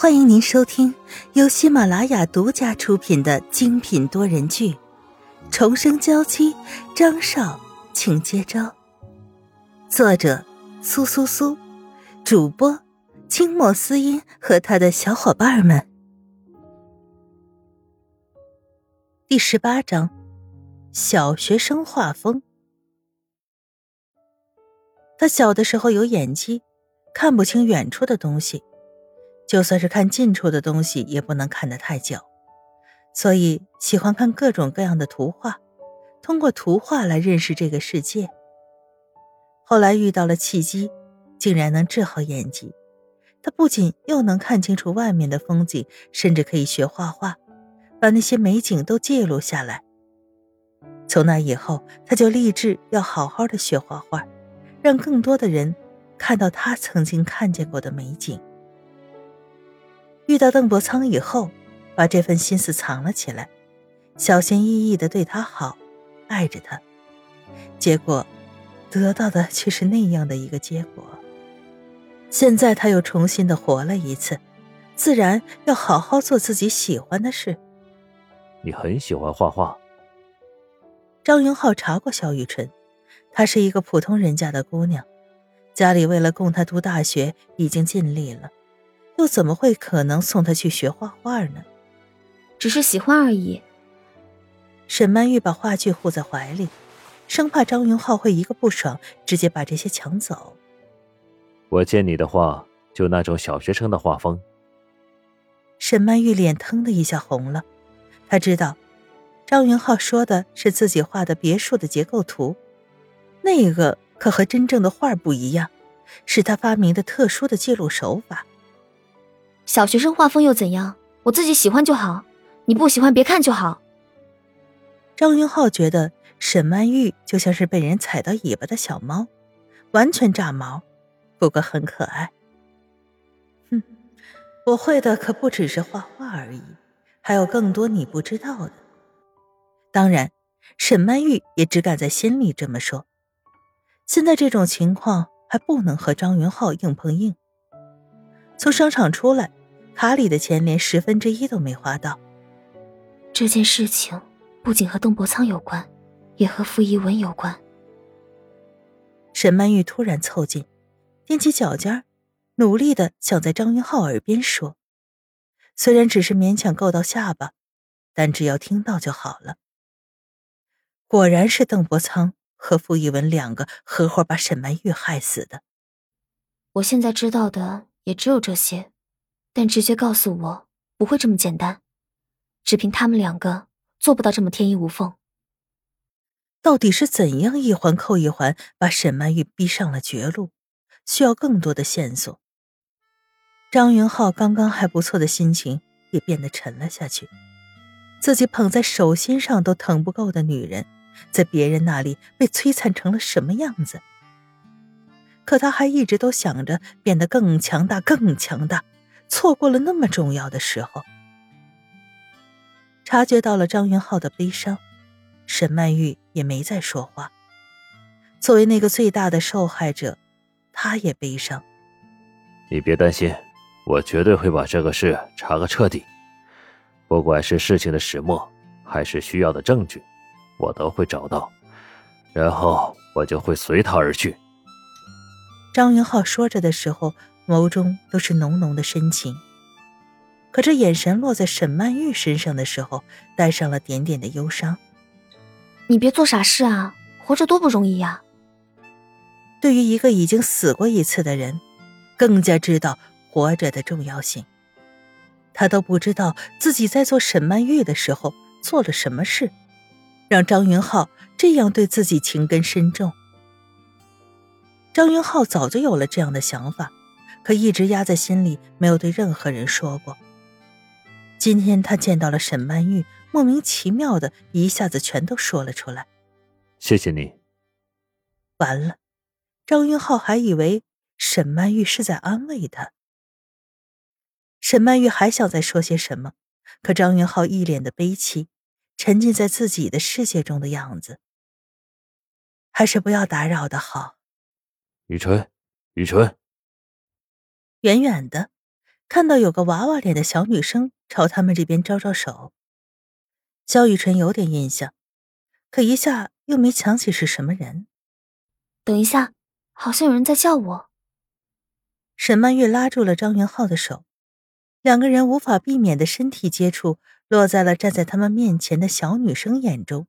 欢迎您收听由喜马拉雅独家出品的精品多人剧《重生娇妻》，张少，请接招。作者：苏苏苏，主播：清墨思音和他的小伙伴们。第十八章：小学生画风。他小的时候有眼疾，看不清远处的东西。就算是看近处的东西，也不能看得太久，所以喜欢看各种各样的图画，通过图画来认识这个世界。后来遇到了契机，竟然能治好眼疾。他不仅又能看清楚外面的风景，甚至可以学画画，把那些美景都记录下来。从那以后，他就立志要好好的学画画，让更多的人看到他曾经看见过的美景。遇到邓伯苍以后，把这份心思藏了起来，小心翼翼的对他好，爱着他。结果，得到的却是那样的一个结果。现在他又重新的活了一次，自然要好好做自己喜欢的事。你很喜欢画画。张云浩查过萧雨辰，她是一个普通人家的姑娘，家里为了供她读大学，已经尽力了。又怎么会可能送他去学画画呢？只是喜欢而已。沈曼玉把画具护在怀里，生怕张云浩会一个不爽，直接把这些抢走。我见你的画，就那种小学生的画风。沈曼玉脸腾的一下红了，她知道张云浩说的是自己画的别墅的结构图，那个可和真正的画不一样，是他发明的特殊的记录手法。小学生画风又怎样？我自己喜欢就好，你不喜欢别看就好。张云浩觉得沈曼玉就像是被人踩到尾巴的小猫，完全炸毛，不过很可爱。哼，我会的可不只是画画而已，还有更多你不知道的。当然，沈曼玉也只敢在心里这么说。现在这种情况还不能和张云浩硬碰硬。从商场出来。卡里的钱连十分之一都没花到。这件事情不仅和邓伯苍有关，也和傅一文有关。沈曼玉突然凑近，踮起脚尖，努力的想在张云浩耳边说，虽然只是勉强够到下巴，但只要听到就好了。果然是邓伯苍和傅一文两个合伙把沈曼玉害死的。我现在知道的也只有这些。但直觉告诉我，不会这么简单。只凭他们两个，做不到这么天衣无缝。到底是怎样一环扣一环，把沈曼玉逼上了绝路？需要更多的线索。张云浩刚刚还不错的心情也变得沉了下去。自己捧在手心上都疼不够的女人，在别人那里被摧残成了什么样子？可他还一直都想着变得更强大，更强大。错过了那么重要的时候，察觉到了张云浩的悲伤，沈曼玉也没再说话。作为那个最大的受害者，她也悲伤。你别担心，我绝对会把这个事查个彻底。不管是事情的始末，还是需要的证据，我都会找到，然后我就会随他而去。张云浩说着的时候。眸中都是浓浓的深情，可这眼神落在沈曼玉身上的时候，带上了点点的忧伤。你别做傻事啊，活着多不容易呀！对于一个已经死过一次的人，更加知道活着的重要性。他都不知道自己在做沈曼玉的时候做了什么事，让张云浩这样对自己情根深重。张云浩早就有了这样的想法。可一直压在心里，没有对任何人说过。今天他见到了沈曼玉，莫名其妙的一下子全都说了出来。谢谢你。完了，张云浩还以为沈曼玉是在安慰他。沈曼玉还想再说些什么，可张云浩一脸的悲戚，沉浸在自己的世界中的样子。还是不要打扰的好。雨纯，雨纯。远远的，看到有个娃娃脸的小女生朝他们这边招招手。萧雨辰有点印象，可一下又没想起是什么人。等一下，好像有人在叫我。沈曼玉拉住了张元浩的手，两个人无法避免的身体接触落在了站在他们面前的小女生眼中，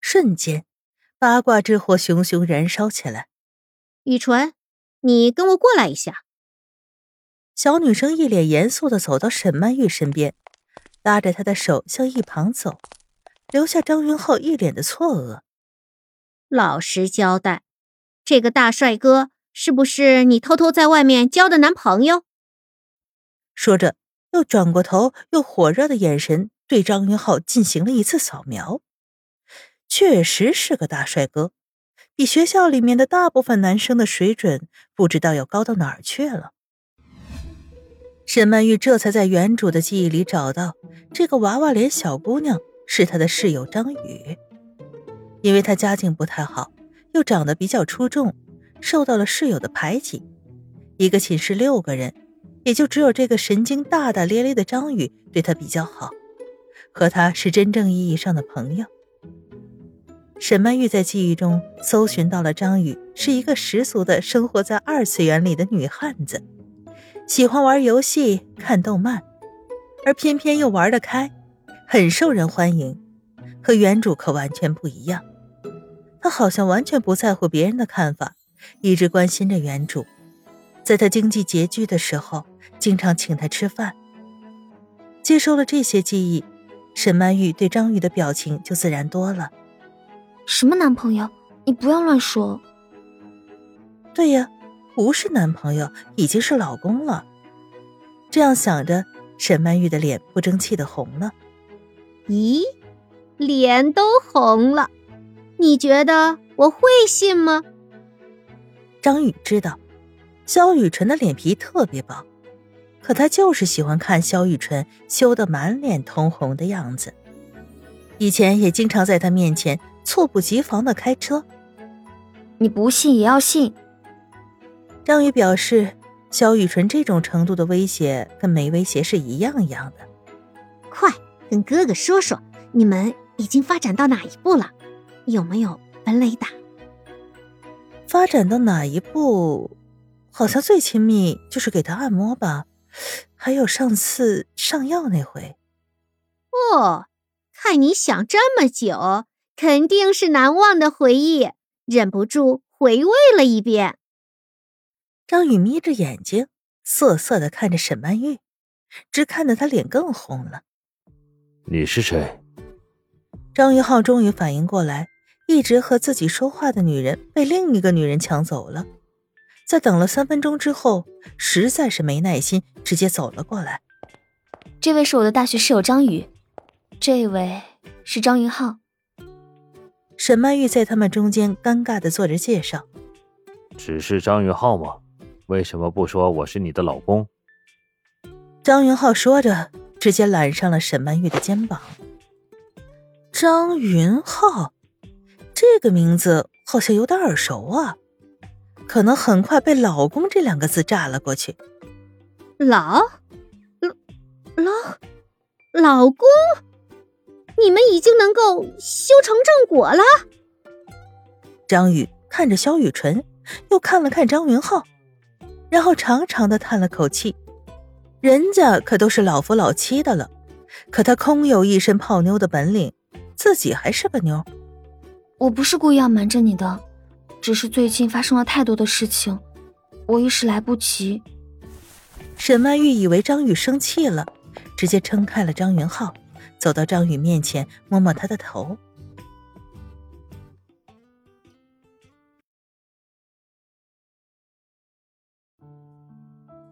瞬间，八卦之火熊熊燃烧起来。雨纯，你跟我过来一下。小女生一脸严肃的走到沈曼玉身边，拉着她的手向一旁走，留下张云浩一脸的错愕。老实交代，这个大帅哥是不是你偷偷在外面交的男朋友？说着，又转过头，用火热的眼神对张云浩进行了一次扫描。确实是个大帅哥，比学校里面的大部分男生的水准不知道要高到哪儿去了。沈曼玉这才在原主的记忆里找到这个娃娃脸小姑娘是她的室友张宇，因为她家境不太好，又长得比较出众，受到了室友的排挤。一个寝室六个人，也就只有这个神经大大咧咧的张宇对她比较好，和她是真正意义上的朋友。沈曼玉在记忆中搜寻到了张宇是一个十足的生活在二次元里的女汉子。喜欢玩游戏、看动漫，而偏偏又玩得开，很受人欢迎，和原主可完全不一样。他好像完全不在乎别人的看法，一直关心着原主。在他经济拮据的时候，经常请他吃饭。接收了这些记忆，沈曼玉对张宇的表情就自然多了。什么男朋友？你不要乱说。对呀。不是男朋友，已经是老公了。这样想着，沈曼玉的脸不争气的红了。咦，脸都红了，你觉得我会信吗？张宇知道，萧雨纯的脸皮特别薄，可他就是喜欢看萧雨纯羞得满脸通红的样子。以前也经常在他面前猝不及防的开车。你不信也要信。张宇表示，萧雨纯这种程度的威胁跟没威胁是一样一样的。快跟哥哥说说，你们已经发展到哪一步了？有没有本垒打？发展到哪一步？好像最亲密就是给他按摩吧，还有上次上药那回。哦，看你想这么久，肯定是难忘的回忆，忍不住回味了一遍。张宇眯着眼睛，涩涩的看着沈曼玉，只看得他脸更红了。你是谁？张云浩终于反应过来，一直和自己说话的女人被另一个女人抢走了。在等了三分钟之后，实在是没耐心，直接走了过来。这位是我的大学室友张宇，这位是张云浩。沈曼玉在他们中间尴尬的做着介绍。只是张云浩吗？为什么不说我是你的老公？张云浩说着，直接揽上了沈曼玉的肩膀。张云浩，这个名字好像有点耳熟啊，可能很快被“老公”这两个字炸了过去。老，老，老公，你们已经能够修成正果了。张宇看着萧雨纯，又看了看张云浩。然后长长的叹了口气，人家可都是老夫老妻的了，可他空有一身泡妞的本领，自己还是个妞。我不是故意要瞒着你的，只是最近发生了太多的事情，我一时来不及。沈曼玉以为张宇生气了，直接撑开了张云浩，走到张宇面前，摸摸他的头。